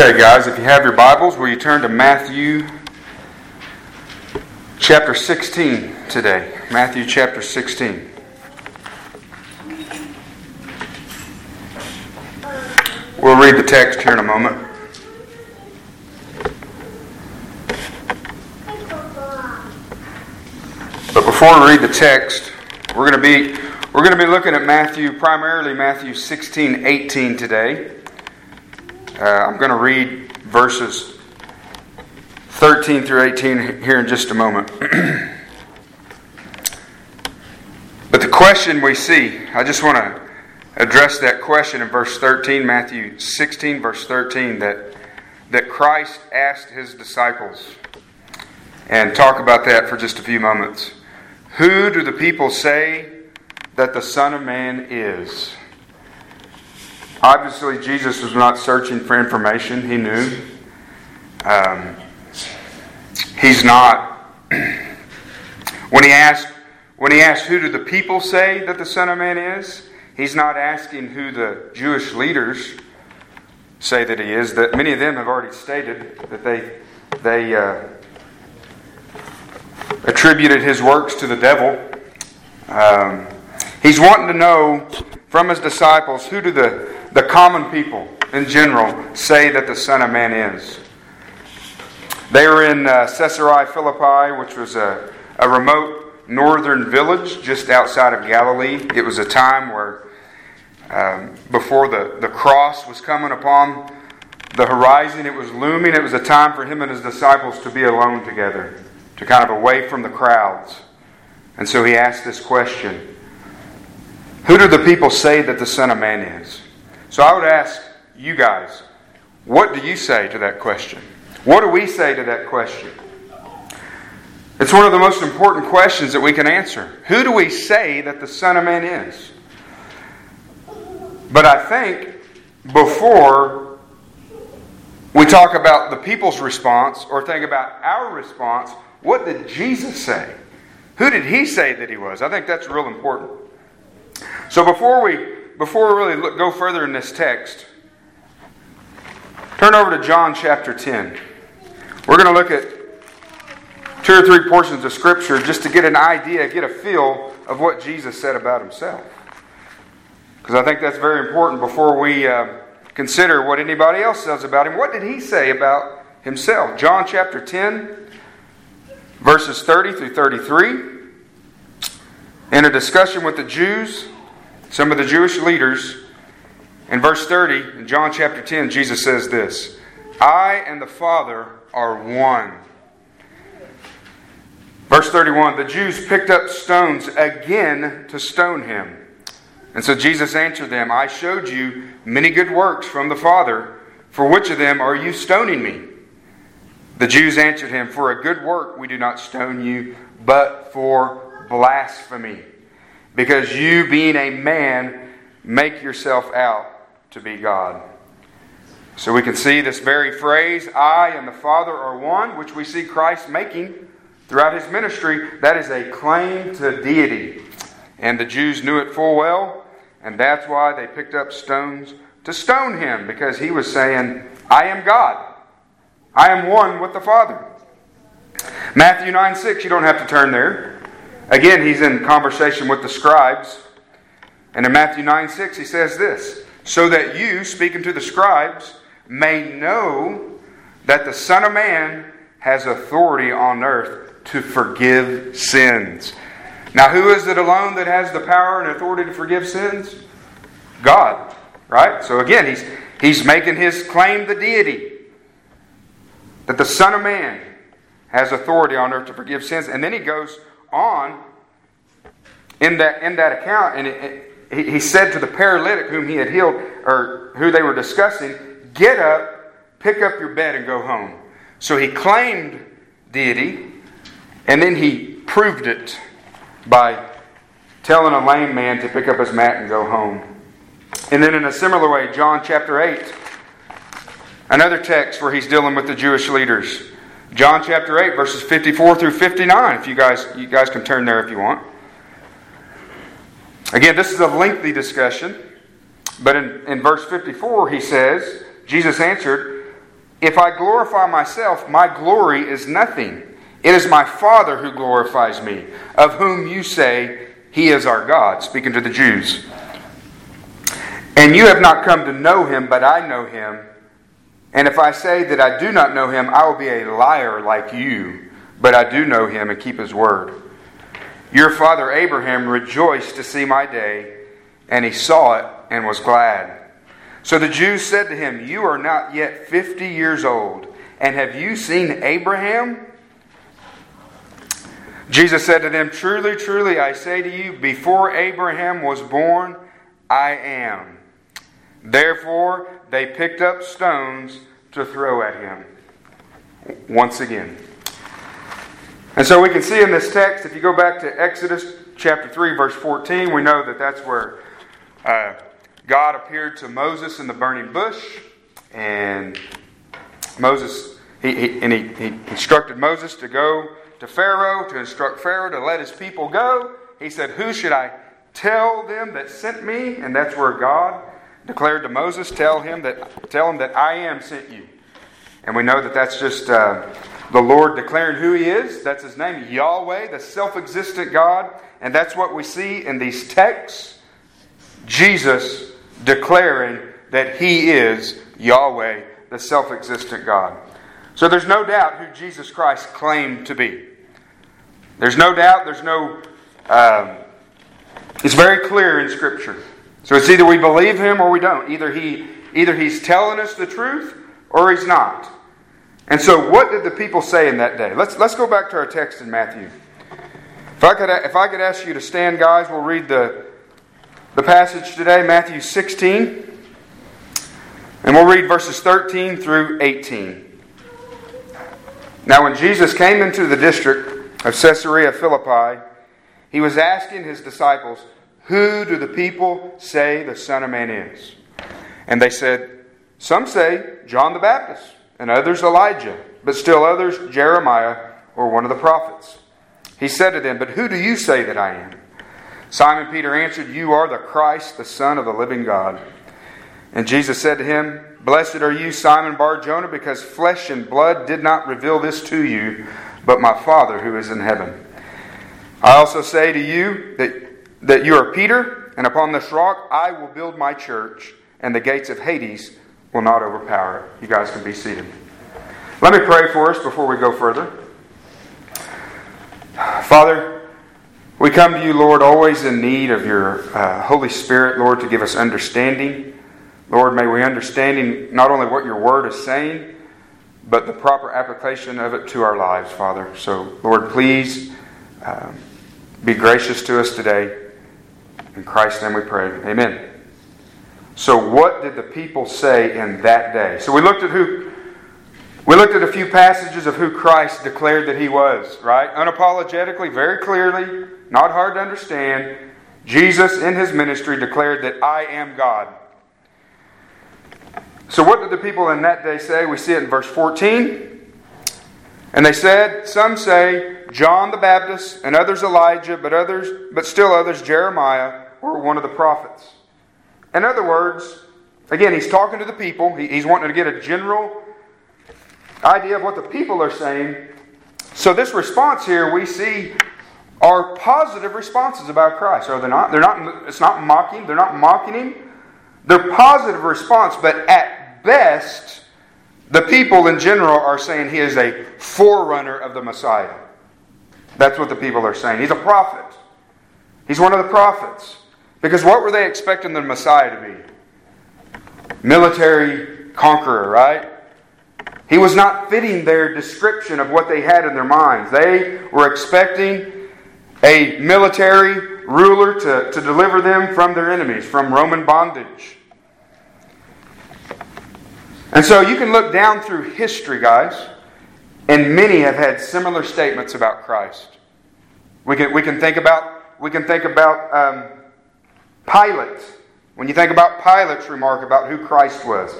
Okay, guys, if you have your Bibles, will you turn to Matthew chapter 16 today? Matthew chapter 16. We'll read the text here in a moment. But before we read the text, we're going to be we're going to be looking at Matthew, primarily Matthew 16, 18 today. Uh, I'm going to read verses 13 through 18 here in just a moment. but the question we see, I just want to address that question in verse 13, Matthew 16, verse 13, that, that Christ asked his disciples, and talk about that for just a few moments. Who do the people say that the Son of Man is? Obviously, Jesus was not searching for information. He knew. Um, he's not. when he asked, when he asked, "Who do the people say that the Son of Man is?" He's not asking who the Jewish leaders say that he is. That many of them have already stated that they they uh, attributed his works to the devil. Um, he's wanting to know from his disciples who do the the common people in general say that the Son of Man is. They were in uh, Caesarea Philippi, which was a, a remote northern village just outside of Galilee. It was a time where, um, before the, the cross was coming upon the horizon, it was looming. It was a time for him and his disciples to be alone together, to kind of away from the crowds. And so he asked this question Who do the people say that the Son of Man is? So I would ask you guys, what do you say to that question? What do we say to that question? It's one of the most important questions that we can answer. Who do we say that the Son of Man is? But I think before we talk about the people's response or think about our response, what did Jesus say? Who did he say that he was? I think that's real important. So before we before we really look, go further in this text, turn over to John chapter 10. We're going to look at two or three portions of Scripture just to get an idea, get a feel of what Jesus said about himself. Because I think that's very important before we uh, consider what anybody else says about him. What did he say about himself? John chapter 10, verses 30 through 33. In a discussion with the Jews, some of the Jewish leaders. In verse 30, in John chapter 10, Jesus says this I and the Father are one. Verse 31 The Jews picked up stones again to stone him. And so Jesus answered them I showed you many good works from the Father. For which of them are you stoning me? The Jews answered him, For a good work we do not stone you, but for blasphemy because you, being a man, make yourself out to be God. So we can see this very phrase, I and the Father are one, which we see Christ making throughout his ministry. That is a claim to deity. And the Jews knew it full well, and that's why they picked up stones to stone him, because he was saying, I am God. I am one with the Father. Matthew 9 6, you don't have to turn there. Again, he's in conversation with the scribes. And in Matthew 9 6, he says this So that you, speaking to the scribes, may know that the Son of Man has authority on earth to forgive sins. Now, who is it alone that has the power and authority to forgive sins? God, right? So again, he's, he's making his claim the deity that the Son of Man has authority on earth to forgive sins. And then he goes on in that, in that account, and it, it, he, said to the paralytic whom he had healed, or who they were discussing, Get up, pick up your bed, and go home. So he claimed deity, and then he proved it by telling a lame man to pick up his mat and go home. And then, in a similar way, John chapter 8, another text where he's dealing with the Jewish leaders. John chapter 8, verses 54 through 59. If you guys, you guys can turn there if you want. Again, this is a lengthy discussion, but in, in verse 54, he says, Jesus answered, If I glorify myself, my glory is nothing. It is my Father who glorifies me, of whom you say he is our God, speaking to the Jews. And you have not come to know him, but I know him. And if I say that I do not know him, I will be a liar like you, but I do know him and keep his word. Your father Abraham rejoiced to see my day, and he saw it and was glad. So the Jews said to him, You are not yet fifty years old, and have you seen Abraham? Jesus said to them, Truly, truly, I say to you, before Abraham was born, I am. Therefore, they picked up stones to throw at him. Once again. And so we can see in this text, if you go back to Exodus chapter 3, verse 14, we know that that's where uh, God appeared to Moses in the burning bush. And Moses, he, he and he, he instructed Moses to go to Pharaoh, to instruct Pharaoh to let his people go. He said, Who should I tell them that sent me? And that's where God declared to Moses, Tell him that, tell him that I am sent you. And we know that that's just. Uh, the Lord declaring who He is. That's His name, Yahweh, the self existent God. And that's what we see in these texts. Jesus declaring that He is Yahweh, the self existent God. So there's no doubt who Jesus Christ claimed to be. There's no doubt, there's no. Um, it's very clear in Scripture. So it's either we believe Him or we don't. Either, he, either He's telling us the truth or He's not. And so, what did the people say in that day? Let's, let's go back to our text in Matthew. If I, could, if I could ask you to stand, guys, we'll read the, the passage today, Matthew 16. And we'll read verses 13 through 18. Now, when Jesus came into the district of Caesarea Philippi, he was asking his disciples, Who do the people say the Son of Man is? And they said, Some say John the Baptist and others Elijah, but still others Jeremiah or one of the prophets. He said to them, But who do you say that I am? Simon Peter answered, You are the Christ, the Son of the living God. And Jesus said to him, Blessed are you, Simon Bar Jonah, because flesh and blood did not reveal this to you, but my Father who is in heaven. I also say to you that, that you are Peter, and upon this rock I will build my church, and the gates of Hades will not overpower it. You guys can be seated. Let me pray for us before we go further. Father, we come to you, Lord, always in need of your uh, Holy Spirit, Lord, to give us understanding. Lord, may we understanding not only what your word is saying, but the proper application of it to our lives, Father. So, Lord, please um, be gracious to us today. In Christ's name we pray. Amen. So, what did the people say in that day? So, we looked at who. We looked at a few passages of who Christ declared that he was, right? Unapologetically, very clearly, not hard to understand. Jesus, in his ministry, declared that I am God. So, what did the people in that day say? We see it in verse 14. And they said, Some say John the Baptist, and others Elijah, but others, but still others Jeremiah, or one of the prophets. In other words, again, he's talking to the people. he's wanting to get a general idea of what the people are saying. So, this response here we see are positive responses about Christ, are they not? They're not. It's not mocking. They're not mocking him. They're positive response, but at best, the people in general are saying he is a forerunner of the Messiah. That's what the people are saying. He's a prophet. He's one of the prophets. Because what were they expecting the Messiah to be? Military conqueror, right? He was not fitting their description of what they had in their minds. They were expecting a military ruler to, to deliver them from their enemies, from Roman bondage. And so you can look down through history, guys, and many have had similar statements about Christ. We can, we can think about, we can think about um, Pilate, when you think about Pilate's remark about who Christ was,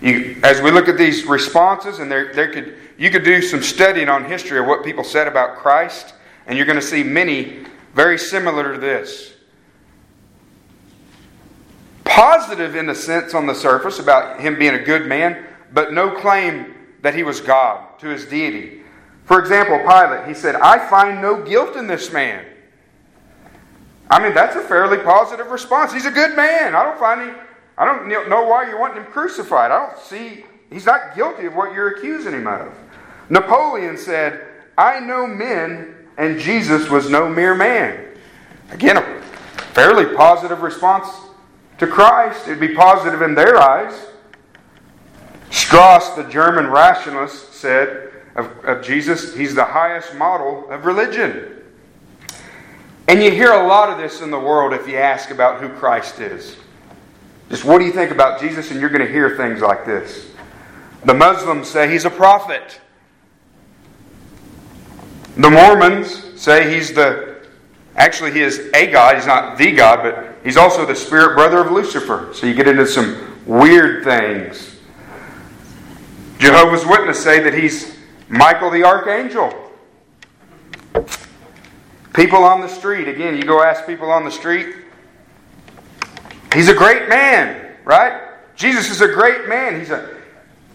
you, as we look at these responses, and there, there could, you could do some studying on history of what people said about Christ, and you're going to see many very similar to this. Positive in the sense on the surface about him being a good man, but no claim that he was God, to his deity. For example, Pilate, he said, I find no guilt in this man. I mean, that's a fairly positive response. He's a good man. I don't find any, I don't know why you're wanting him crucified. I don't see, he's not guilty of what you're accusing him of. Napoleon said, I know men, and Jesus was no mere man. Again, a fairly positive response to Christ. It'd be positive in their eyes. Strauss, the German rationalist, said of, of Jesus, he's the highest model of religion. And you hear a lot of this in the world if you ask about who Christ is. Just what do you think about Jesus? And you're going to hear things like this. The Muslims say he's a prophet. The Mormons say he's the, actually, he is a God. He's not the God, but he's also the spirit brother of Lucifer. So you get into some weird things. Jehovah's Witnesses say that he's Michael the Archangel. People on the street, again, you go ask people on the street, he's a great man, right? Jesus is a great man. He's a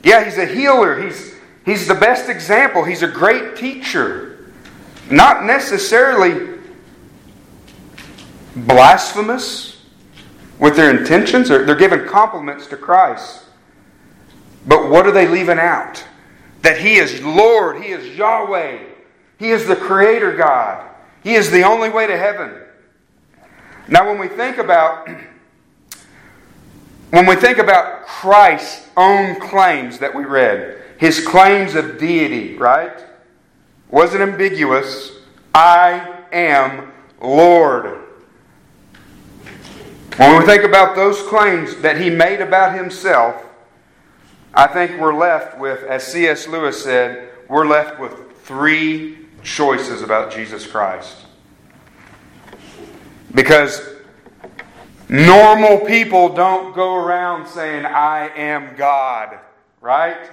yeah, he's a healer. He's he's the best example. He's a great teacher. Not necessarily blasphemous with their intentions. They're, they're giving compliments to Christ. But what are they leaving out? That He is Lord, He is Yahweh, He is the Creator God, He is the only way to heaven. Now, when we think about when we think about Christ's own claims that we read, his claims of deity, right? Wasn't ambiguous. I am Lord. When we think about those claims that he made about himself, I think we're left with, as C.S. Lewis said, we're left with three choices about Jesus Christ. Because normal people don't go around saying, I am God, right?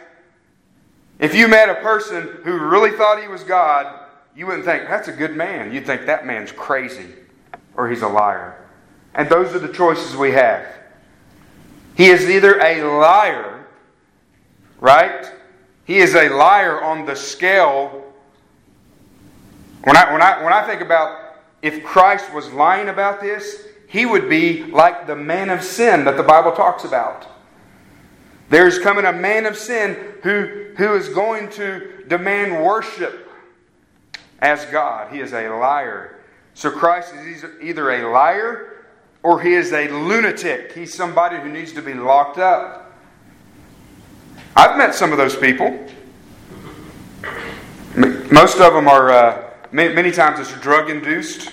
If you met a person who really thought he was God, you wouldn't think, that's a good man. You'd think that man's crazy or he's a liar. And those are the choices we have. He is either a liar right? He is a liar on the scale. When I, when I, when I think about if Christ was lying about this, he would be like the man of sin that the Bible talks about. There's coming a man of sin who, who is going to demand worship as God. He is a liar. So Christ is either a liar or he is a lunatic. He's somebody who needs to be locked up. I've met some of those people. Most of them are, uh, many, many, times it's drug induced.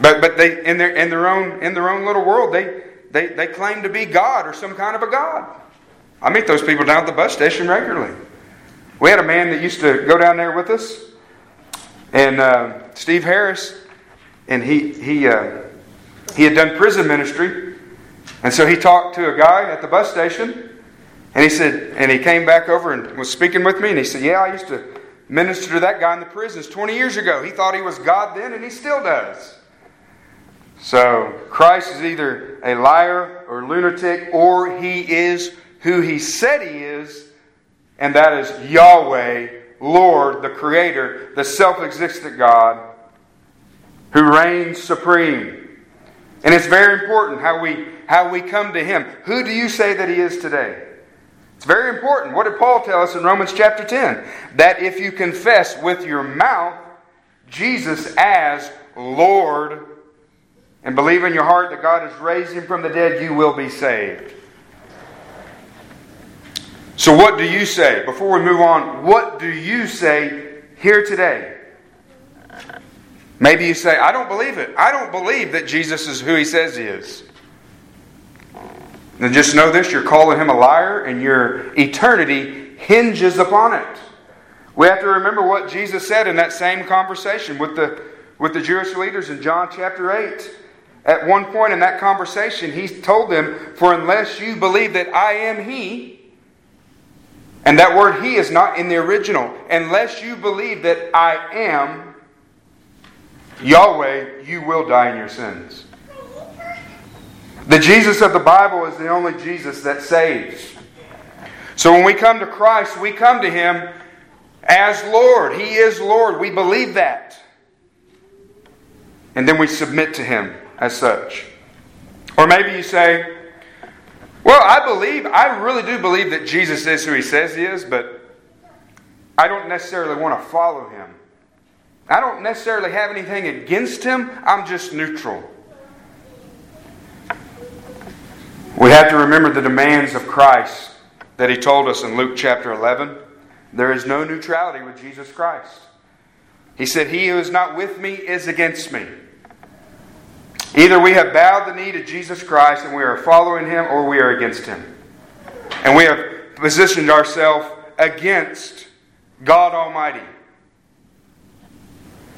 But, but they, in their, in, their own, in their own little world, they, they, they claim to be God or some kind of a God. I meet those people down at the bus station regularly. We had a man that used to go down there with us, and uh, Steve Harris, and he, he, uh, he had done prison ministry. And so he talked to a guy at the bus station and he said, and he came back over and was speaking with me, and he said, Yeah, I used to minister to that guy in the prisons 20 years ago. He thought he was God then, and he still does. So Christ is either a liar or lunatic, or he is who he said he is, and that is Yahweh, Lord, the Creator, the self existent God, who reigns supreme. And it's very important how we, how we come to him. Who do you say that he is today? Very important. What did Paul tell us in Romans chapter 10? That if you confess with your mouth Jesus as Lord and believe in your heart that God has raised him from the dead, you will be saved. So, what do you say? Before we move on, what do you say here today? Maybe you say, I don't believe it. I don't believe that Jesus is who he says he is. And just know this you're calling him a liar, and your eternity hinges upon it. We have to remember what Jesus said in that same conversation with the, with the Jewish leaders in John chapter 8. At one point in that conversation, he told them, For unless you believe that I am He, and that word He is not in the original, unless you believe that I am Yahweh, you will die in your sins. The Jesus of the Bible is the only Jesus that saves. So when we come to Christ, we come to Him as Lord. He is Lord. We believe that. And then we submit to Him as such. Or maybe you say, well, I believe, I really do believe that Jesus is who He says He is, but I don't necessarily want to follow Him. I don't necessarily have anything against Him, I'm just neutral. We have to remember the demands of Christ that He told us in Luke chapter 11. There is no neutrality with Jesus Christ. He said, He who is not with me is against me. Either we have bowed the knee to Jesus Christ and we are following Him, or we are against Him. And we have positioned ourselves against God Almighty.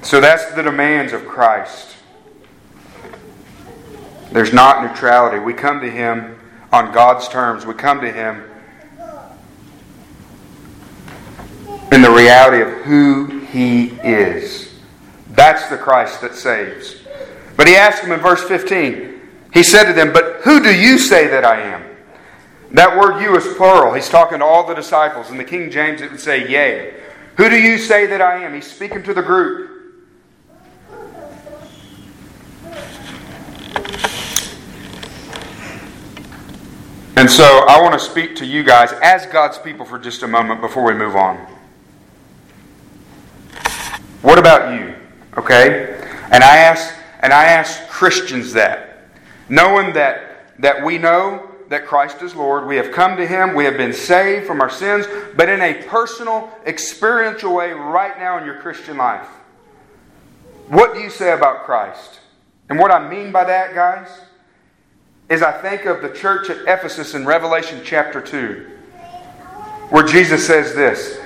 So that's the demands of Christ. There's not neutrality. We come to Him on God's terms. We come to Him in the reality of who He is. That's the Christ that saves. But He asked him in verse 15, He said to them, But who do you say that I am? That word you is plural. He's talking to all the disciples. In the King James, it would say, Yea. Who do you say that I am? He's speaking to the group. And so I want to speak to you guys as God's people for just a moment before we move on. What about you? Okay? And I ask and I ask Christians that, knowing that that we know that Christ is Lord, we have come to him, we have been saved from our sins, but in a personal, experiential way right now in your Christian life. What do you say about Christ? And what I mean by that, guys, is I think of the church at Ephesus in Revelation chapter 2, where Jesus says this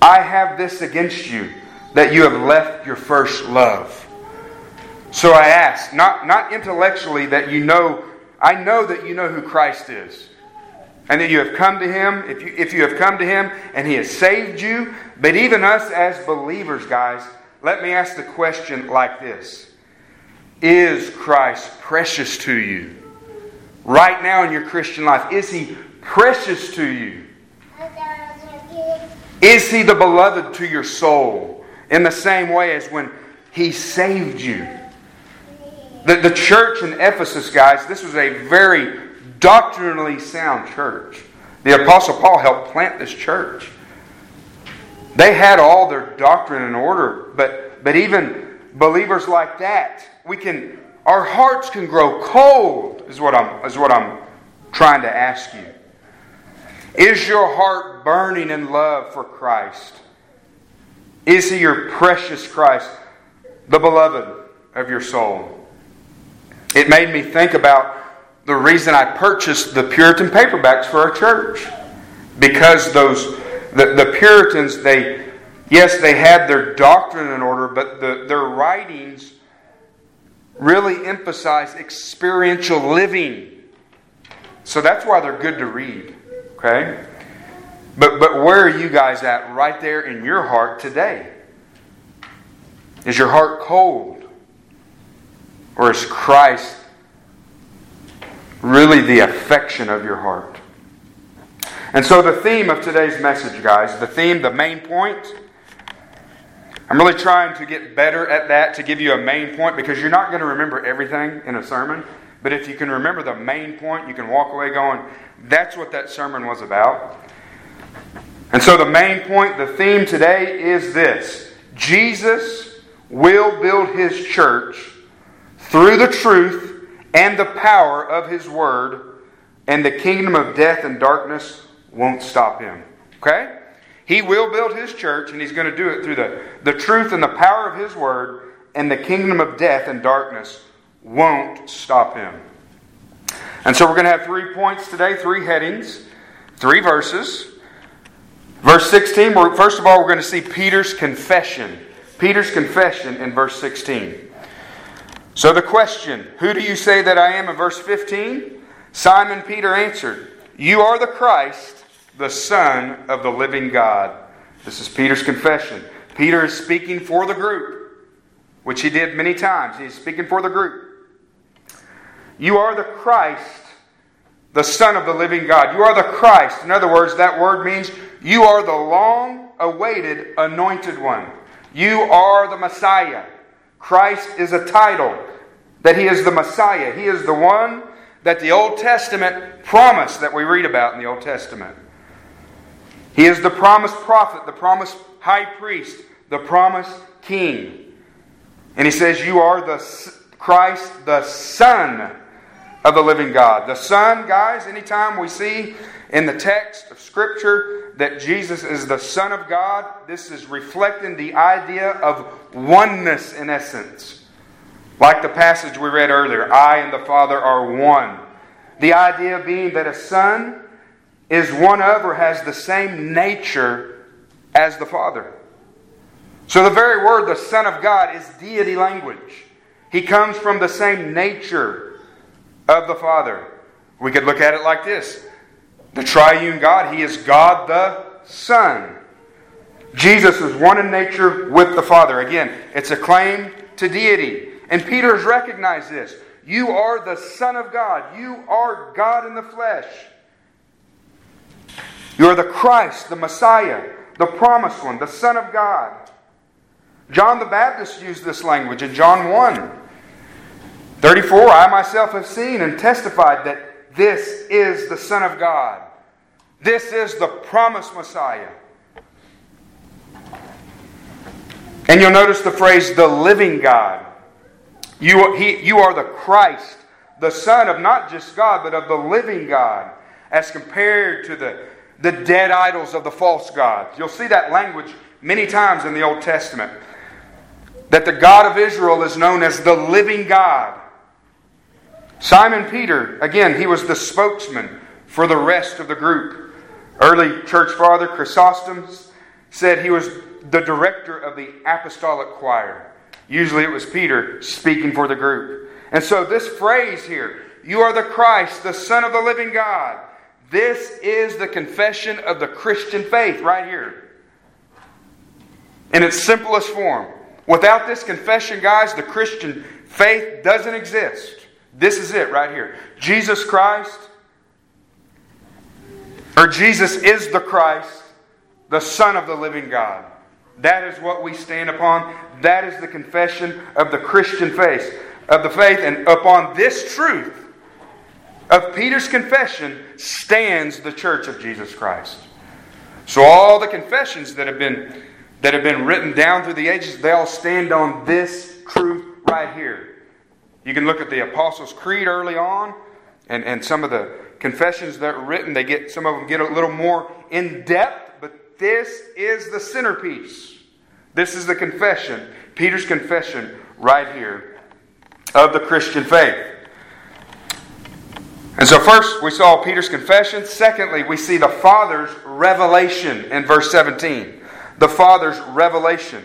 I have this against you, that you have left your first love. So I ask, not, not intellectually that you know, I know that you know who Christ is. And that you have come to Him, if you, if you have come to Him and He has saved you, but even us as believers, guys, let me ask the question like this Is Christ precious to you? Right now in your Christian life? Is He precious to you? Is He the beloved to your soul in the same way as when He saved you? The, the church in Ephesus, guys, this was a very doctrinally sound church. The Apostle Paul helped plant this church. They had all their doctrine in order, but, but even believers like that, we can our hearts can grow cold, is what I'm, is what I'm trying to ask you. Is your heart burning in love for Christ? Is He your precious Christ, the beloved of your soul? It made me think about the reason I purchased the Puritan paperbacks for our church. Because those the, the Puritans, they yes, they had their doctrine in order, but the, their writings really emphasize experiential living. So that's why they're good to read. Okay? But, but where are you guys at right there in your heart today? Is your heart cold? Or is Christ really the affection of your heart? And so, the theme of today's message, guys, the theme, the main point, I'm really trying to get better at that to give you a main point because you're not going to remember everything in a sermon. But if you can remember the main point, you can walk away going, that's what that sermon was about. And so the main point, the theme today is this Jesus will build his church through the truth and the power of his word, and the kingdom of death and darkness won't stop him. Okay? He will build his church, and he's going to do it through the, the truth and the power of his word, and the kingdom of death and darkness won't stop him. And so we're going to have three points today, three headings, three verses. Verse 16, first of all, we're going to see Peter's confession. Peter's confession in verse 16. So the question, Who do you say that I am? in verse 15, Simon Peter answered, You are the Christ the Son of the living God. This is Peter's confession. Peter is speaking for the group, which he did many times. He's speaking for the group. You are the Christ, the Son of the living God. You are the Christ. In other words, that word means you are the long awaited anointed one. You are the Messiah. Christ is a title that he is the Messiah. He is the one that the Old Testament promised that we read about in the Old Testament. He is the promised prophet, the promised high priest, the promised king. And he says, You are the Christ, the Son of the living God. The Son, guys, anytime we see in the text of Scripture that Jesus is the Son of God, this is reflecting the idea of oneness in essence. Like the passage we read earlier I and the Father are one. The idea being that a Son is one of or has the same nature as the Father. So the very word, the Son of God, is deity language. He comes from the same nature of the Father. We could look at it like this the triune God, He is God the Son. Jesus is one in nature with the Father. Again, it's a claim to deity. And Peter's recognized this. You are the Son of God. You are God in the flesh. You are the Christ, the Messiah, the promised one, the Son of God. John the Baptist used this language in John 1 34. I myself have seen and testified that this is the Son of God. This is the promised Messiah. And you'll notice the phrase, the living God. You, he, you are the Christ, the Son of not just God, but of the living God, as compared to the, the dead idols of the false gods. You'll see that language many times in the Old Testament that the God of Israel is known as the living God. Simon Peter, again, he was the spokesman for the rest of the group. Early church father Chrysostom said he was the director of the apostolic choir. Usually it was Peter speaking for the group. And so this phrase here, you are the Christ, the Son of the living God. This is the confession of the Christian faith right here. In its simplest form. Without this confession, guys, the Christian faith doesn't exist. This is it right here. Jesus Christ, or Jesus is the Christ, the Son of the living God. That is what we stand upon. That is the confession of the Christian faith, of the faith, and upon this truth of Peter's confession stands the church of Jesus Christ. So all the confessions that have been that have been written down through the ages, they all stand on this truth right here. You can look at the Apostles' Creed early on, and, and some of the confessions that are written, they get some of them get a little more in depth, but this is the centerpiece. This is the confession, Peter's confession right here of the Christian faith. And so, first, we saw Peter's confession. Secondly, we see the Father's revelation in verse 17 the Father's revelation.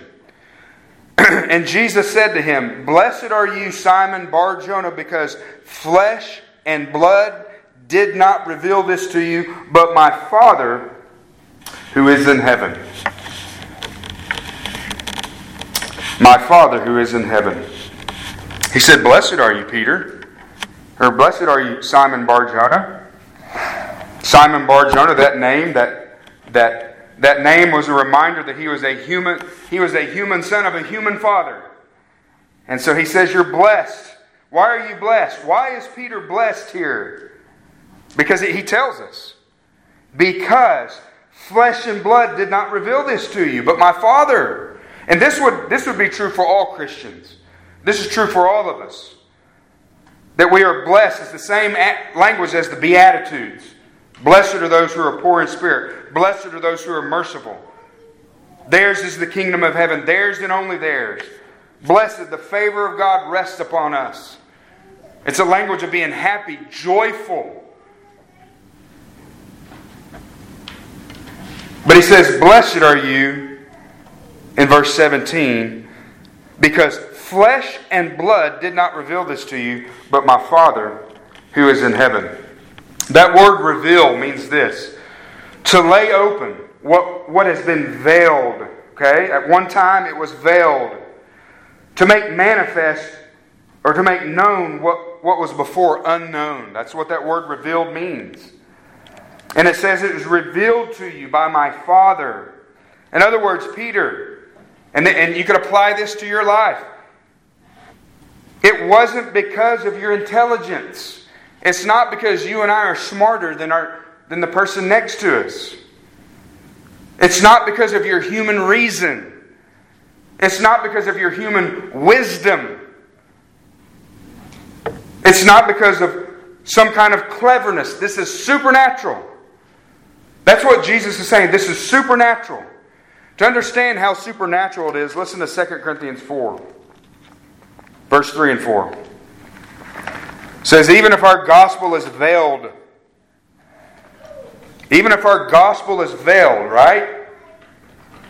and Jesus said to him, Blessed are you, Simon Bar Jonah, because flesh and blood did not reveal this to you, but my Father who is in heaven. My Father who is in heaven. He said, Blessed are you, Peter. Or blessed are you, Simon Bar Jonah. Simon Bar Jonah, that name, that, that that name was a reminder that he was a human, he was a human son of a human father. And so he says, You're blessed. Why are you blessed? Why is Peter blessed here? Because he tells us. Because flesh and blood did not reveal this to you, but my Father. And this would, this would be true for all Christians. This is true for all of us. That we are blessed. is the same language as the Beatitudes. Blessed are those who are poor in spirit. Blessed are those who are merciful. Theirs is the kingdom of heaven. Theirs and only theirs. Blessed, the favor of God rests upon us. It's a language of being happy, joyful. But he says, Blessed are you, in verse 17, because flesh and blood did not reveal this to you, but my Father who is in heaven. That word reveal means this to lay open what, what has been veiled. Okay? At one time it was veiled. To make manifest or to make known what what was before unknown. That's what that word revealed means. And it says it was revealed to you by my Father. In other words, Peter, and, the, and you could apply this to your life. It wasn't because of your intelligence. It's not because you and I are smarter than, our, than the person next to us. It's not because of your human reason. It's not because of your human wisdom. It's not because of some kind of cleverness. This is supernatural. That's what Jesus is saying. This is supernatural. To understand how supernatural it is, listen to 2 Corinthians 4, verse 3 and 4. Says, Even if our gospel is veiled, even if our gospel is veiled, right?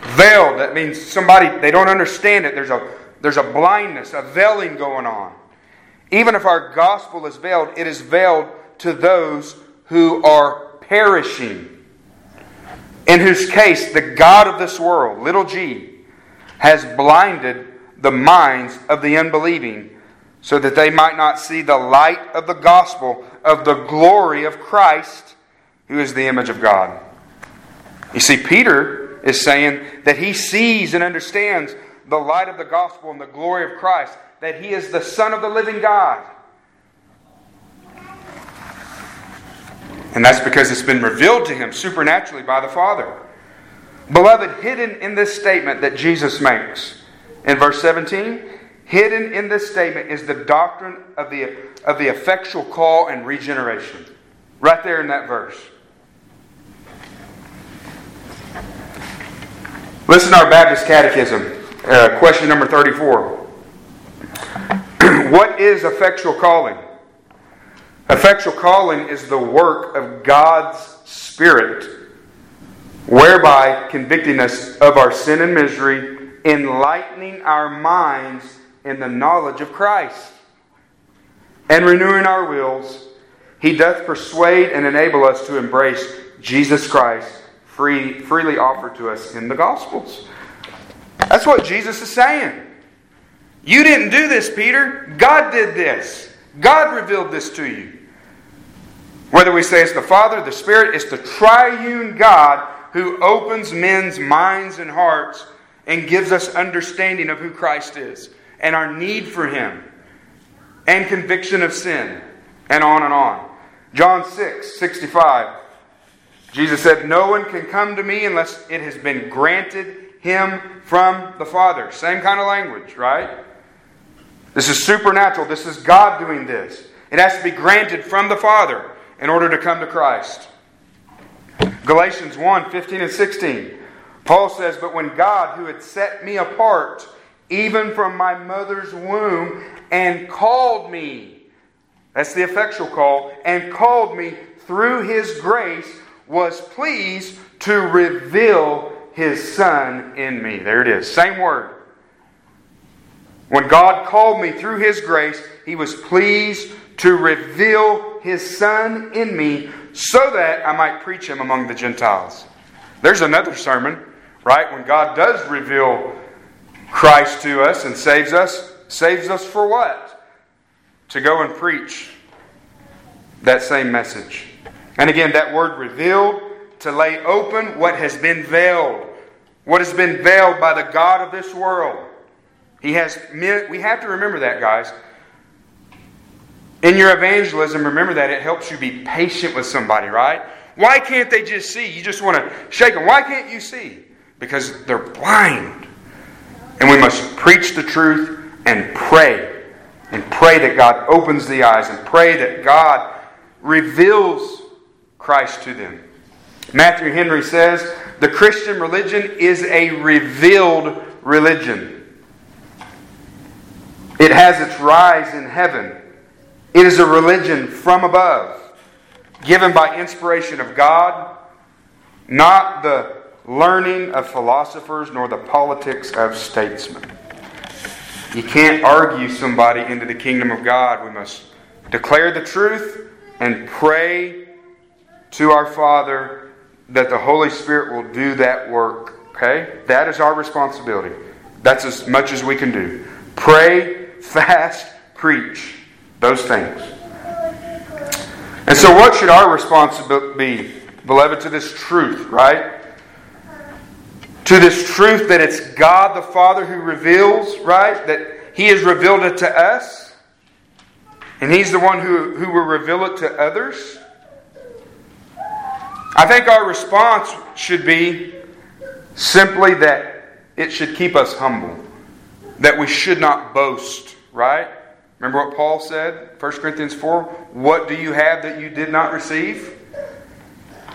Veiled, that means somebody, they don't understand it. There's a, there's a blindness, a veiling going on. Even if our gospel is veiled, it is veiled to those who are perishing. In whose case, the God of this world, little g, has blinded the minds of the unbelieving so that they might not see the light of the gospel of the glory of Christ, who is the image of God. You see, Peter is saying that he sees and understands the light of the gospel and the glory of Christ that he is the Son of the living God. And that's because it's been revealed to him supernaturally by the Father. Beloved, hidden in this statement that Jesus makes in verse 17, hidden in this statement is the doctrine of the, of the effectual call and regeneration. Right there in that verse. Listen to our Baptist Catechism, uh, question number 34. What is effectual calling? Effectual calling is the work of God's Spirit, whereby convicting us of our sin and misery, enlightening our minds in the knowledge of Christ, and renewing our wills. He doth persuade and enable us to embrace Jesus Christ, free, freely offered to us in the Gospels. That's what Jesus is saying. You didn't do this, Peter. God did this. God revealed this to you. Whether we say it's the Father, the Spirit, it's the triune God who opens men's minds and hearts and gives us understanding of who Christ is and our need for Him and conviction of sin and on and on. John 6 65. Jesus said, No one can come to me unless it has been granted him from the Father. Same kind of language, right? This is supernatural. This is God doing this. It has to be granted from the Father in order to come to Christ. Galatians 1 15 and 16. Paul says, But when God, who had set me apart, even from my mother's womb, and called me, that's the effectual call, and called me through his grace, was pleased to reveal his Son in me. There it is. Same word. When God called me through His grace, He was pleased to reveal His Son in me so that I might preach Him among the Gentiles. There's another sermon, right? When God does reveal Christ to us and saves us, saves us for what? To go and preach that same message. And again, that word revealed, to lay open what has been veiled, what has been veiled by the God of this world. He has we have to remember that, guys. In your evangelism, remember that it helps you be patient with somebody, right? Why can't they just see? You just want to shake them. Why can't you see? Because they're blind. And we must preach the truth and pray. And pray that God opens the eyes and pray that God reveals Christ to them. Matthew Henry says the Christian religion is a revealed religion. It has its rise in heaven. It is a religion from above, given by inspiration of God, not the learning of philosophers nor the politics of statesmen. You can't argue somebody into the kingdom of God. We must declare the truth and pray to our Father that the Holy Spirit will do that work. Okay? That is our responsibility. That's as much as we can do. Pray fast, preach. Those things. And so, what should our responsibility be, beloved, to this truth, right? To this truth that it's God the Father who reveals, right? That He has revealed it to us, and He's the one who, who will reveal it to others. I think our response should be simply that it should keep us humble, that we should not boast, right? Remember what Paul said, 1 Corinthians 4? What do you have that you did not receive?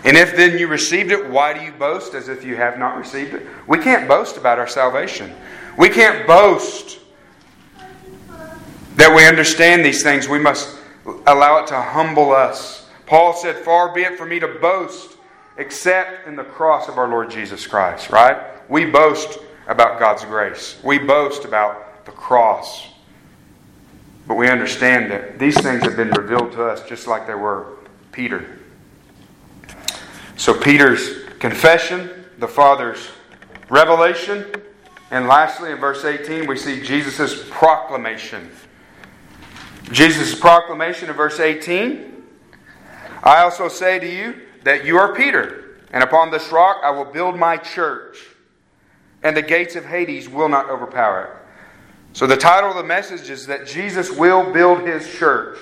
And if then you received it, why do you boast as if you have not received it? We can't boast about our salvation. We can't boast that we understand these things. We must allow it to humble us. Paul said, Far be it from me to boast except in the cross of our Lord Jesus Christ, right? We boast about God's grace, we boast about the cross. But we understand that these things have been revealed to us just like they were Peter. So, Peter's confession, the Father's revelation, and lastly, in verse 18, we see Jesus' proclamation. Jesus' proclamation in verse 18 I also say to you that you are Peter, and upon this rock I will build my church, and the gates of Hades will not overpower it. So, the title of the message is that Jesus will build his church.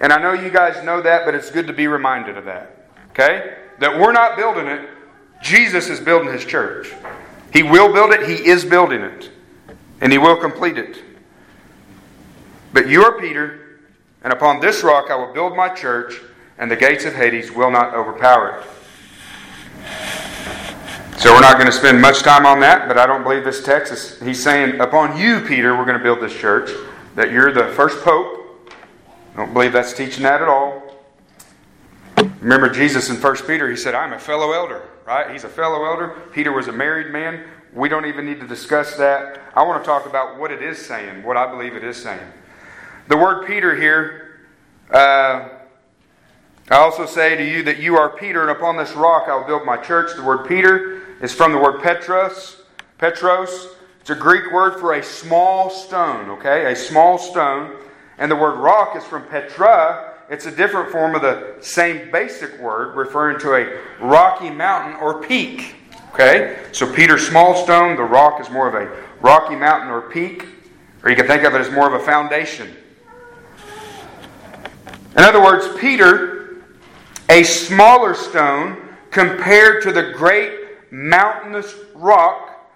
And I know you guys know that, but it's good to be reminded of that. Okay? That we're not building it, Jesus is building his church. He will build it, he is building it, and he will complete it. But you are Peter, and upon this rock I will build my church, and the gates of Hades will not overpower it. So we're not going to spend much time on that, but I don't believe this text is. He's saying, Upon you, Peter, we're going to build this church, that you're the first pope. I don't believe that's teaching that at all. Remember Jesus in 1 Peter, he said, I'm a fellow elder, right? He's a fellow elder. Peter was a married man. We don't even need to discuss that. I want to talk about what it is saying, what I believe it is saying. The word Peter here, uh, I also say to you that you are Peter, and upon this rock I will build my church. The word Peter is from the word Petros. Petros. It's a Greek word for a small stone, okay? A small stone. And the word rock is from Petra. It's a different form of the same basic word, referring to a rocky mountain or peak. Okay? So Peter's small stone, the rock is more of a rocky mountain or peak. Or you can think of it as more of a foundation. In other words, Peter, a smaller stone compared to the great mountainous rock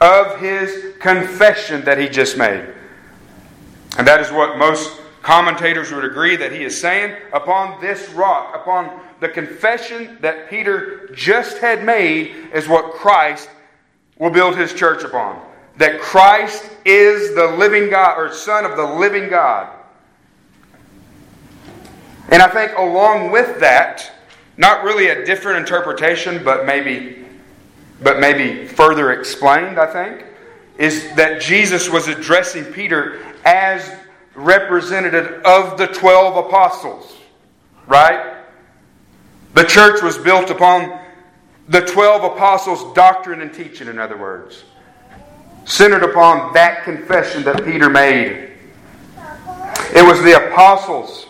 of his confession that he just made. And that is what most commentators would agree that he is saying. Upon this rock, upon the confession that Peter just had made, is what Christ will build his church upon. That Christ is the living God, or Son of the living God. And I think along with that, not really a different interpretation, but maybe, but maybe further explained, I think, is that Jesus was addressing Peter as representative of the 12 apostles, right? The church was built upon the 12 apostles' doctrine and teaching, in other words, centered upon that confession that Peter made. It was the apostles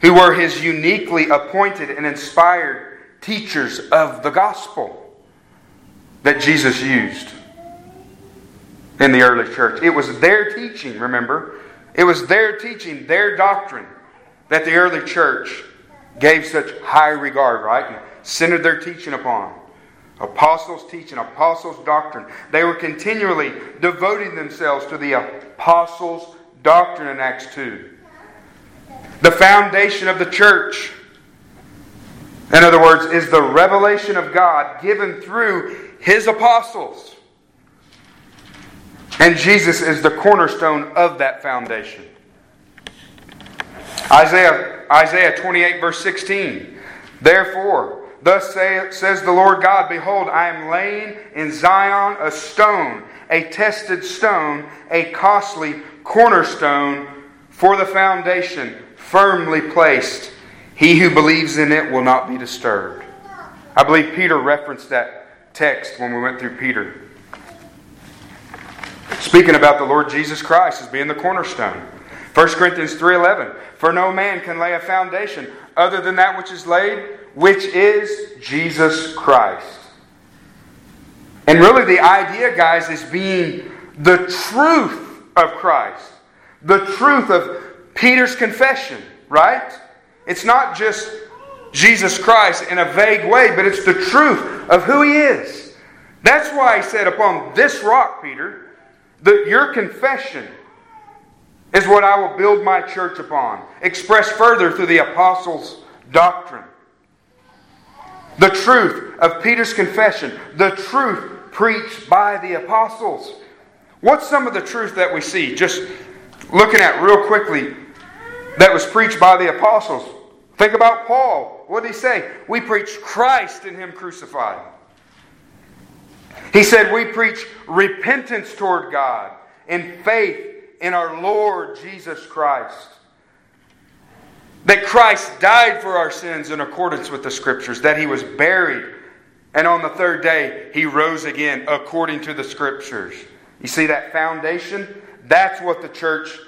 who were his uniquely appointed and inspired teachers of the gospel that Jesus used in the early church. It was their teaching, remember? It was their teaching, their doctrine, that the early church gave such high regard, right? And centered their teaching upon. Apostles' teaching, apostles' doctrine. They were continually devoting themselves to the apostles' doctrine in Acts 2 the foundation of the church. In other words, is the revelation of God given through his apostles. And Jesus is the cornerstone of that foundation. Isaiah, Isaiah 28, verse 16. Therefore, thus say, says the Lord God Behold, I am laying in Zion a stone, a tested stone, a costly cornerstone for the foundation, firmly placed. He who believes in it will not be disturbed. I believe Peter referenced that text when we went through Peter. Speaking about the Lord Jesus Christ as being the cornerstone. 1 Corinthians 3:11 For no man can lay a foundation other than that which is laid, which is Jesus Christ. And really the idea guys is being the truth of Christ. The truth of Peter's confession, right? It's not just Jesus Christ in a vague way, but it's the truth of who he is. That's why he said, Upon this rock, Peter, that your confession is what I will build my church upon, expressed further through the apostles' doctrine. The truth of Peter's confession, the truth preached by the apostles. What's some of the truth that we see? Just looking at real quickly that was preached by the apostles. Think about Paul. What did he say? We preach Christ and Him crucified. He said, We preach repentance toward God and faith in our Lord Jesus Christ. That Christ died for our sins in accordance with the Scriptures, that He was buried, and on the third day He rose again according to the Scriptures. You see that foundation? That's what the church,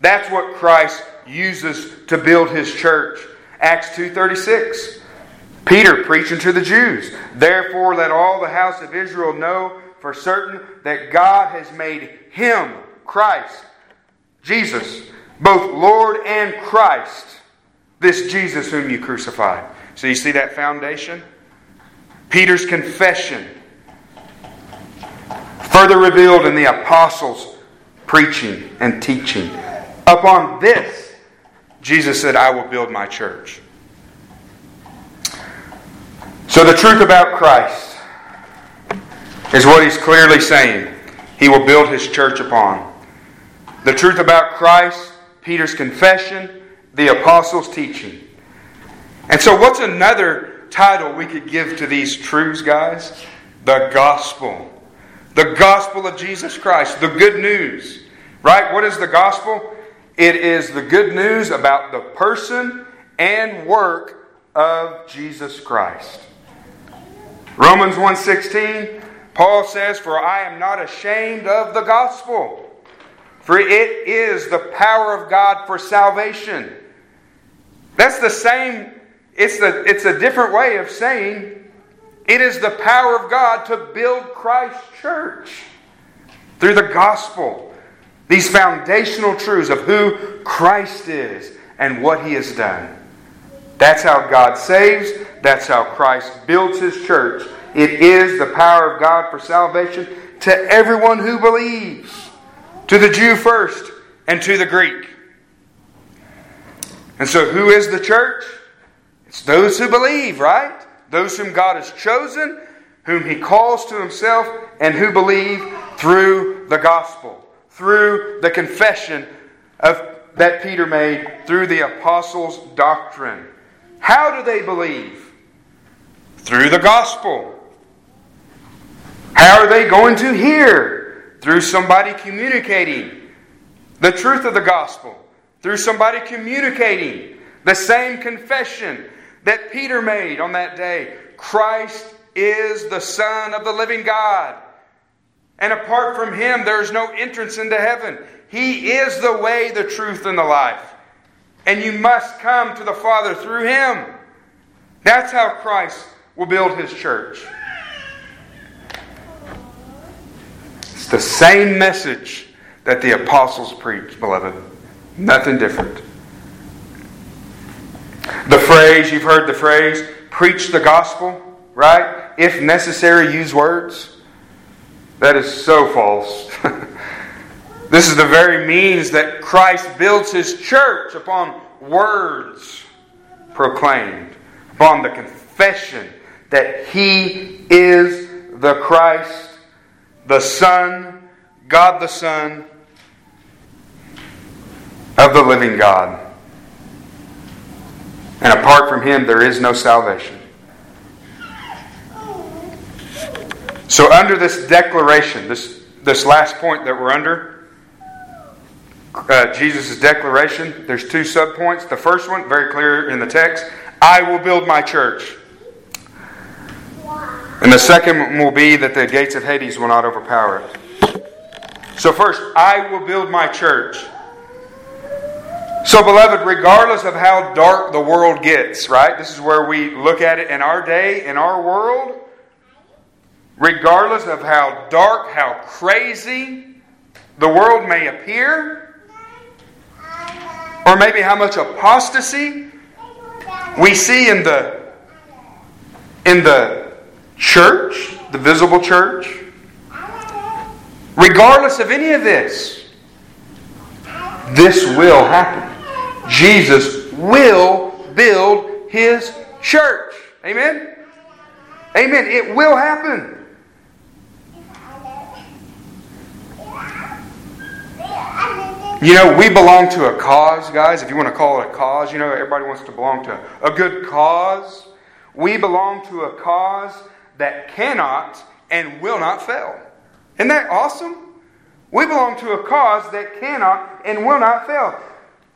that's what Christ uses to build His church. Acts 2.36. Peter preaching to the Jews. Therefore, let all the house of Israel know for certain that God has made him, Christ, Jesus, both Lord and Christ, this Jesus whom you crucified. So you see that foundation? Peter's confession, further revealed in the apostles' preaching and teaching. Upon this, Jesus said, I will build my church. So the truth about Christ is what he's clearly saying. He will build his church upon. The truth about Christ, Peter's confession, the apostles' teaching. And so, what's another title we could give to these truths, guys? The gospel. The gospel of Jesus Christ, the good news. Right? What is the gospel? It is the good news about the person and work of Jesus Christ. Romans 1:16, Paul says, "For I am not ashamed of the gospel, for it is the power of God for salvation." That's the same it's the it's a different way of saying it is the power of God to build Christ's church through the gospel. These foundational truths of who Christ is and what he has done. That's how God saves. That's how Christ builds his church. It is the power of God for salvation to everyone who believes, to the Jew first and to the Greek. And so, who is the church? It's those who believe, right? Those whom God has chosen, whom he calls to himself, and who believe through the gospel, through the confession of, that Peter made, through the apostles' doctrine. How do they believe? Through the gospel. How are they going to hear? Through somebody communicating the truth of the gospel. Through somebody communicating the same confession that Peter made on that day Christ is the Son of the living God. And apart from Him, there is no entrance into heaven. He is the way, the truth, and the life. And you must come to the Father through Him. That's how Christ will build His church. It's the same message that the apostles preached, beloved. Nothing different. The phrase, you've heard the phrase, preach the gospel, right? If necessary, use words. That is so false. This is the very means that Christ builds his church upon words proclaimed, upon the confession that he is the Christ, the Son, God the Son of the living God. And apart from him, there is no salvation. So, under this declaration, this, this last point that we're under, uh, Jesus' declaration, there's two subpoints. The first one, very clear in the text I will build my church. And the second one will be that the gates of Hades will not overpower it. So, first, I will build my church. So, beloved, regardless of how dark the world gets, right? This is where we look at it in our day, in our world. Regardless of how dark, how crazy the world may appear, or maybe how much apostasy we see in the in the church, the visible church, regardless of any of this, this will happen. Jesus will build his church. Amen? Amen. It will happen. You know, we belong to a cause, guys. If you want to call it a cause, you know, everybody wants to belong to a good cause. We belong to a cause that cannot and will not fail. Isn't that awesome? We belong to a cause that cannot and will not fail.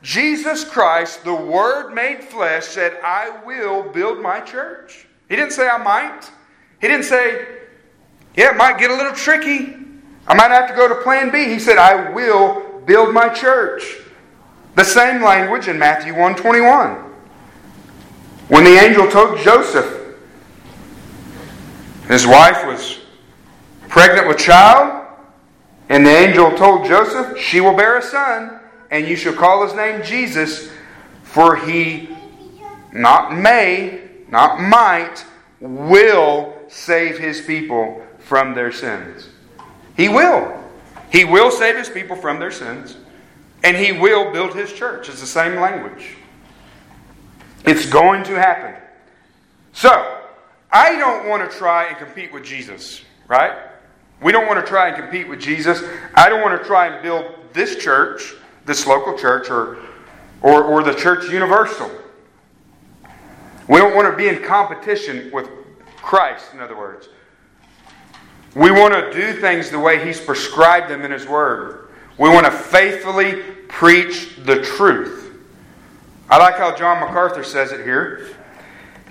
Jesus Christ, the Word made flesh, said, I will build my church. He didn't say I might. He didn't say, yeah, it might get a little tricky. I might have to go to plan B. He said, I will build my church. The same language in Matthew 121. When the angel told Joseph, his wife was pregnant with child, and the angel told Joseph, She will bear a son, and you shall call his name Jesus, for he not may, not might, will save his people from their sins. He will. He will save his people from their sins, and he will build his church. It's the same language. It's going to happen. So, I don't want to try and compete with Jesus, right? We don't want to try and compete with Jesus. I don't want to try and build this church, this local church, or, or, or the church universal. We don't want to be in competition with Christ, in other words. We want to do things the way He's prescribed them in His Word. We want to faithfully preach the truth. I like how John MacArthur says it here.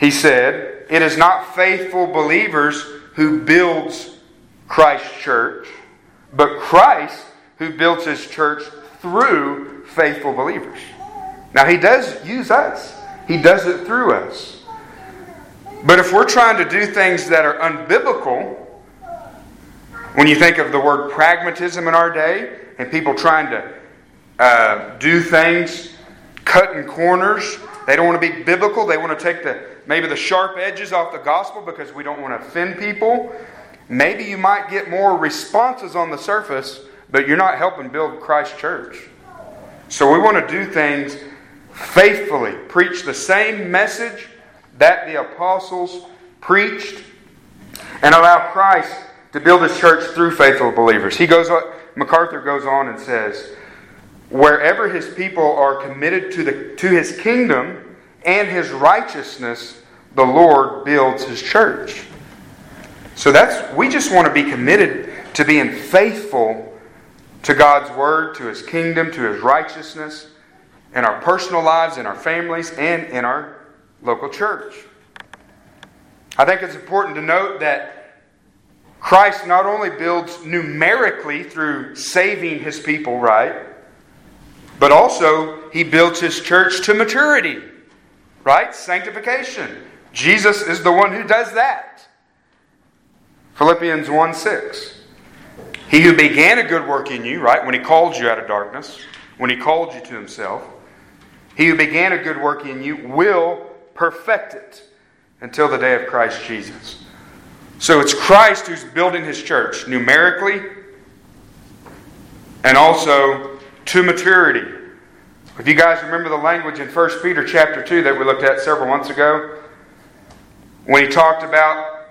He said, It is not faithful believers who builds Christ's church, but Christ who builds his church through faithful believers. Now, he does use us, he does it through us. But if we're trying to do things that are unbiblical, when you think of the word pragmatism in our day and people trying to uh, do things cutting corners. They don't want to be biblical. They want to take the maybe the sharp edges off the gospel because we don't want to offend people. Maybe you might get more responses on the surface, but you're not helping build Christ church. So we want to do things faithfully, preach the same message that the apostles preached, and allow Christ to build his church through faithful believers. He goes on, MacArthur goes on and says, wherever his people are committed to, the, to his kingdom and his righteousness, the Lord builds his church. So that's we just want to be committed to being faithful to God's word, to his kingdom, to his righteousness in our personal lives, in our families, and in our local church. I think it's important to note that Christ not only builds numerically through saving his people, right? But also, he builds his church to maturity, right? Sanctification. Jesus is the one who does that. Philippians 1 6. He who began a good work in you, right, when he called you out of darkness, when he called you to himself, he who began a good work in you will perfect it until the day of Christ Jesus. So it's Christ who's building his church numerically and also to maturity. If you guys remember the language in 1 Peter chapter 2 that we looked at several months ago, when he talked about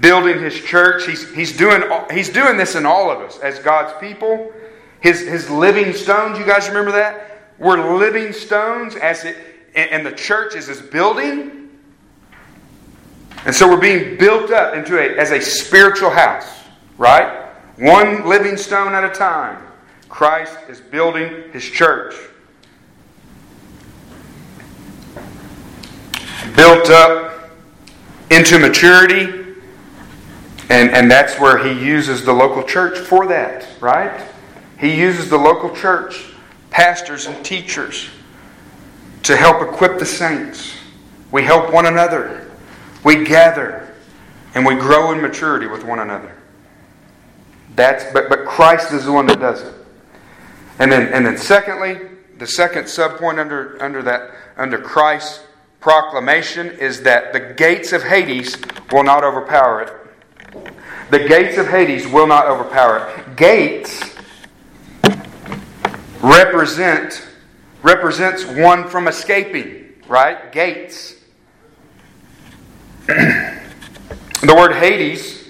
building his church, he's, he's, doing, he's doing this in all of us as God's people. His, his living stones, you guys remember that? We're living stones as it, and the church is his building. And so we're being built up into a, as a spiritual house, right? One living stone at a time. Christ is building his church. Built up into maturity, and, and that's where he uses the local church for that, right? He uses the local church pastors and teachers to help equip the saints. We help one another. We gather and we grow in maturity with one another. That's but, but Christ is the one that does it. And then and then secondly, the second subpoint under under that under Christ's proclamation is that the gates of Hades will not overpower it. The gates of Hades will not overpower it. Gates represent represents one from escaping, right? Gates. the word Hades,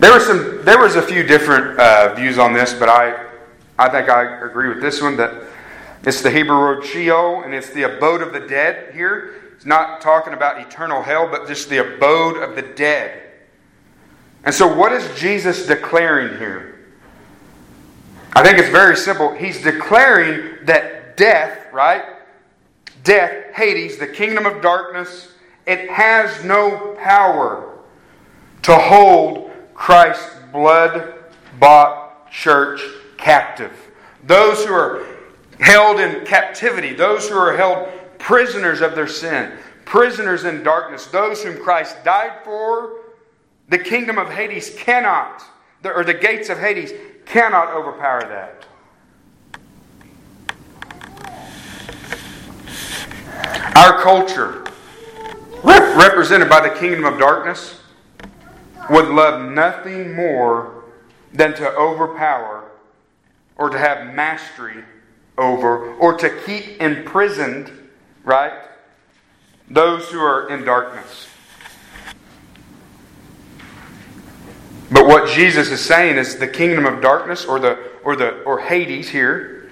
there was some there was a few different uh, views on this, but I I think I agree with this one that it's the Hebrew word Sheol, and it's the abode of the dead here. It's not talking about eternal hell, but just the abode of the dead. And so, what is Jesus declaring here? I think it's very simple. He's declaring that death, right? Death, Hades, the kingdom of darkness, it has no power to hold Christ's blood bought church captive. Those who are held in captivity, those who are held prisoners of their sin, prisoners in darkness, those whom Christ died for, the kingdom of Hades cannot, or the gates of Hades cannot overpower that. Our culture, represented by the kingdom of darkness, would love nothing more than to overpower or to have mastery over or to keep imprisoned, right, those who are in darkness. But what Jesus is saying is the kingdom of darkness or the or the or Hades here,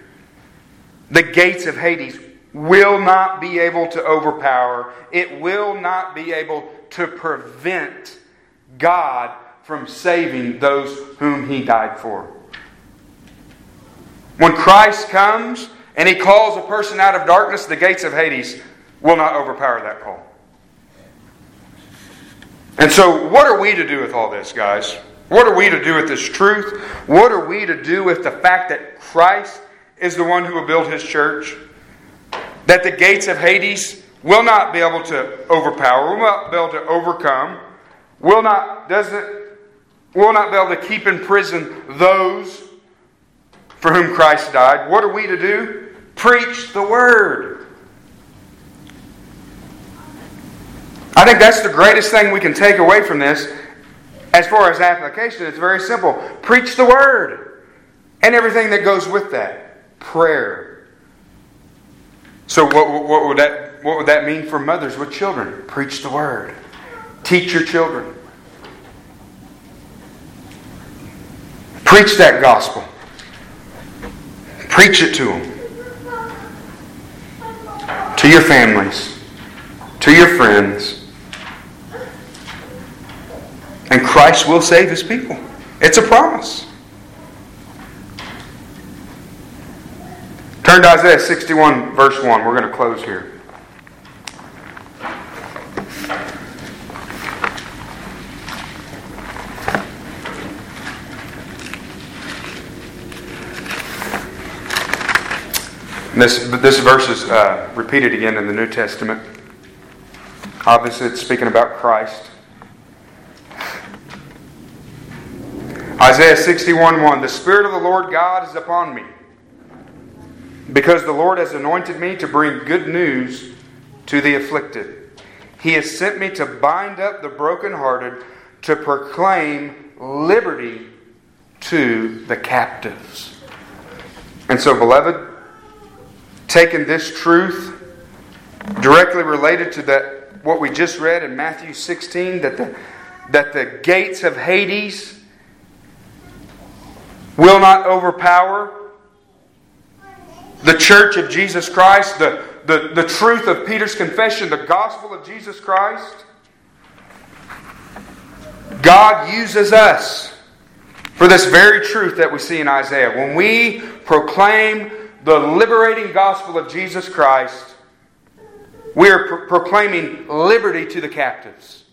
the gates of Hades will not be able to overpower. It will not be able to prevent God from saving those whom he died for. When Christ comes and he calls a person out of darkness, the gates of Hades will not overpower that call. And so, what are we to do with all this, guys? What are we to do with this truth? What are we to do with the fact that Christ is the one who will build his church? That the gates of Hades will not be able to overpower, will not be able to overcome, will not, doesn't, will not be able to keep in prison those for whom Christ died. What are we to do? Preach the word. I think that's the greatest thing we can take away from this as far as application. It's very simple. Preach the word and everything that goes with that. Prayer. So what, what would that what would that mean for mothers with children? Preach the word. Teach your children. Preach that gospel. Preach it to them. To your families. To your friends. And Christ will save his people. It's a promise. Turn to Isaiah 61, verse 1. We're going to close here. This, this verse is uh, repeated again in the New Testament. Obviously, it's speaking about Christ. Isaiah 61 1 The Spirit of the Lord God is upon me, because the Lord has anointed me to bring good news to the afflicted. He has sent me to bind up the brokenhearted, to proclaim liberty to the captives. And so, beloved, taken this truth directly related to that what we just read in Matthew 16 that the that the gates of Hades will not overpower the church of Jesus Christ, the, the, the truth of Peter's confession, the gospel of Jesus Christ. God uses us for this very truth that we see in Isaiah. When we proclaim the liberating gospel of Jesus Christ, we are pro- proclaiming liberty to the captives.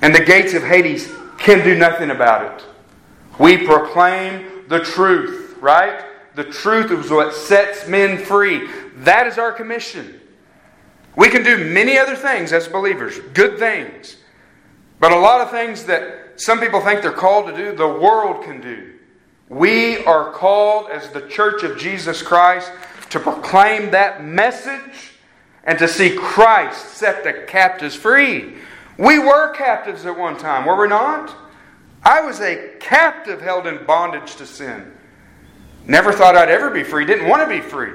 And the gates of Hades can do nothing about it. We proclaim the truth, right? The truth is what sets men free. That is our commission. We can do many other things as believers, good things. But a lot of things that some people think they're called to do, the world can do. We are called as the church of Jesus Christ to proclaim that message and to see Christ set the captives free. We were captives at one time, were we not? I was a captive held in bondage to sin. Never thought I'd ever be free, didn't want to be free.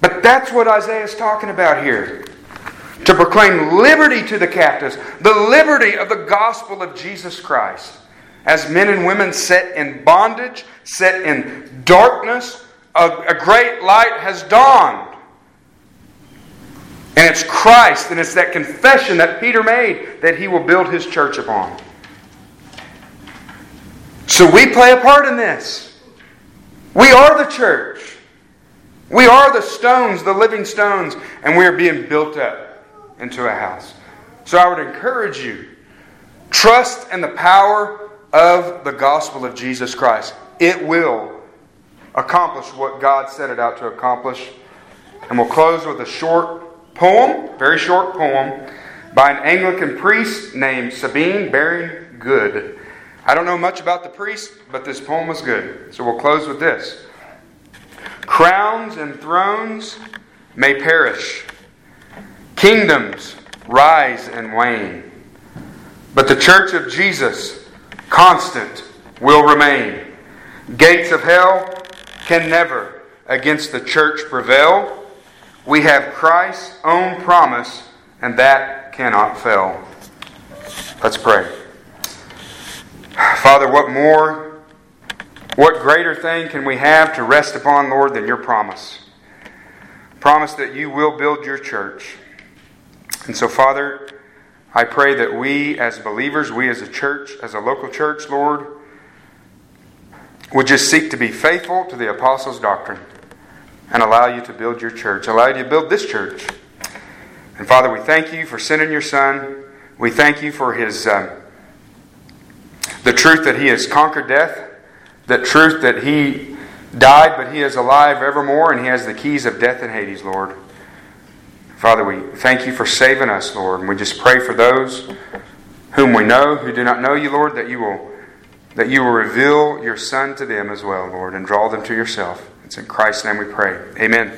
But that's what Isaiah is talking about here. To proclaim liberty to the captives, the liberty of the gospel of Jesus Christ. As men and women set in bondage, set in darkness, a, a great light has dawned. And it's Christ, and it's that confession that Peter made that he will build his church upon. So we play a part in this. We are the church. We are the stones, the living stones, and we are being built up into a house. So I would encourage you trust in the power of the gospel of Jesus Christ. It will accomplish what God set it out to accomplish. And we'll close with a short poem, very short poem, by an Anglican priest named Sabine Baring Gould. I don't know much about the priest, but this poem was good. So we'll close with this Crowns and thrones may perish, kingdoms rise and wane, but the church of Jesus, constant, will remain. Gates of hell can never against the church prevail. We have Christ's own promise, and that cannot fail. Let's pray. Father, what more, what greater thing can we have to rest upon, Lord, than your promise? Promise that you will build your church. And so, Father, I pray that we as believers, we as a church, as a local church, Lord, would just seek to be faithful to the apostles' doctrine and allow you to build your church, allow you to build this church. And Father, we thank you for sending your Son. We thank you for his. Um, the truth that he has conquered death, the truth that he died, but he is alive evermore, and he has the keys of death and Hades, Lord. Father, we thank you for saving us, Lord, and we just pray for those whom we know who do not know you, Lord, that you will that you will reveal your Son to them as well, Lord, and draw them to yourself. It's in Christ's name we pray. Amen.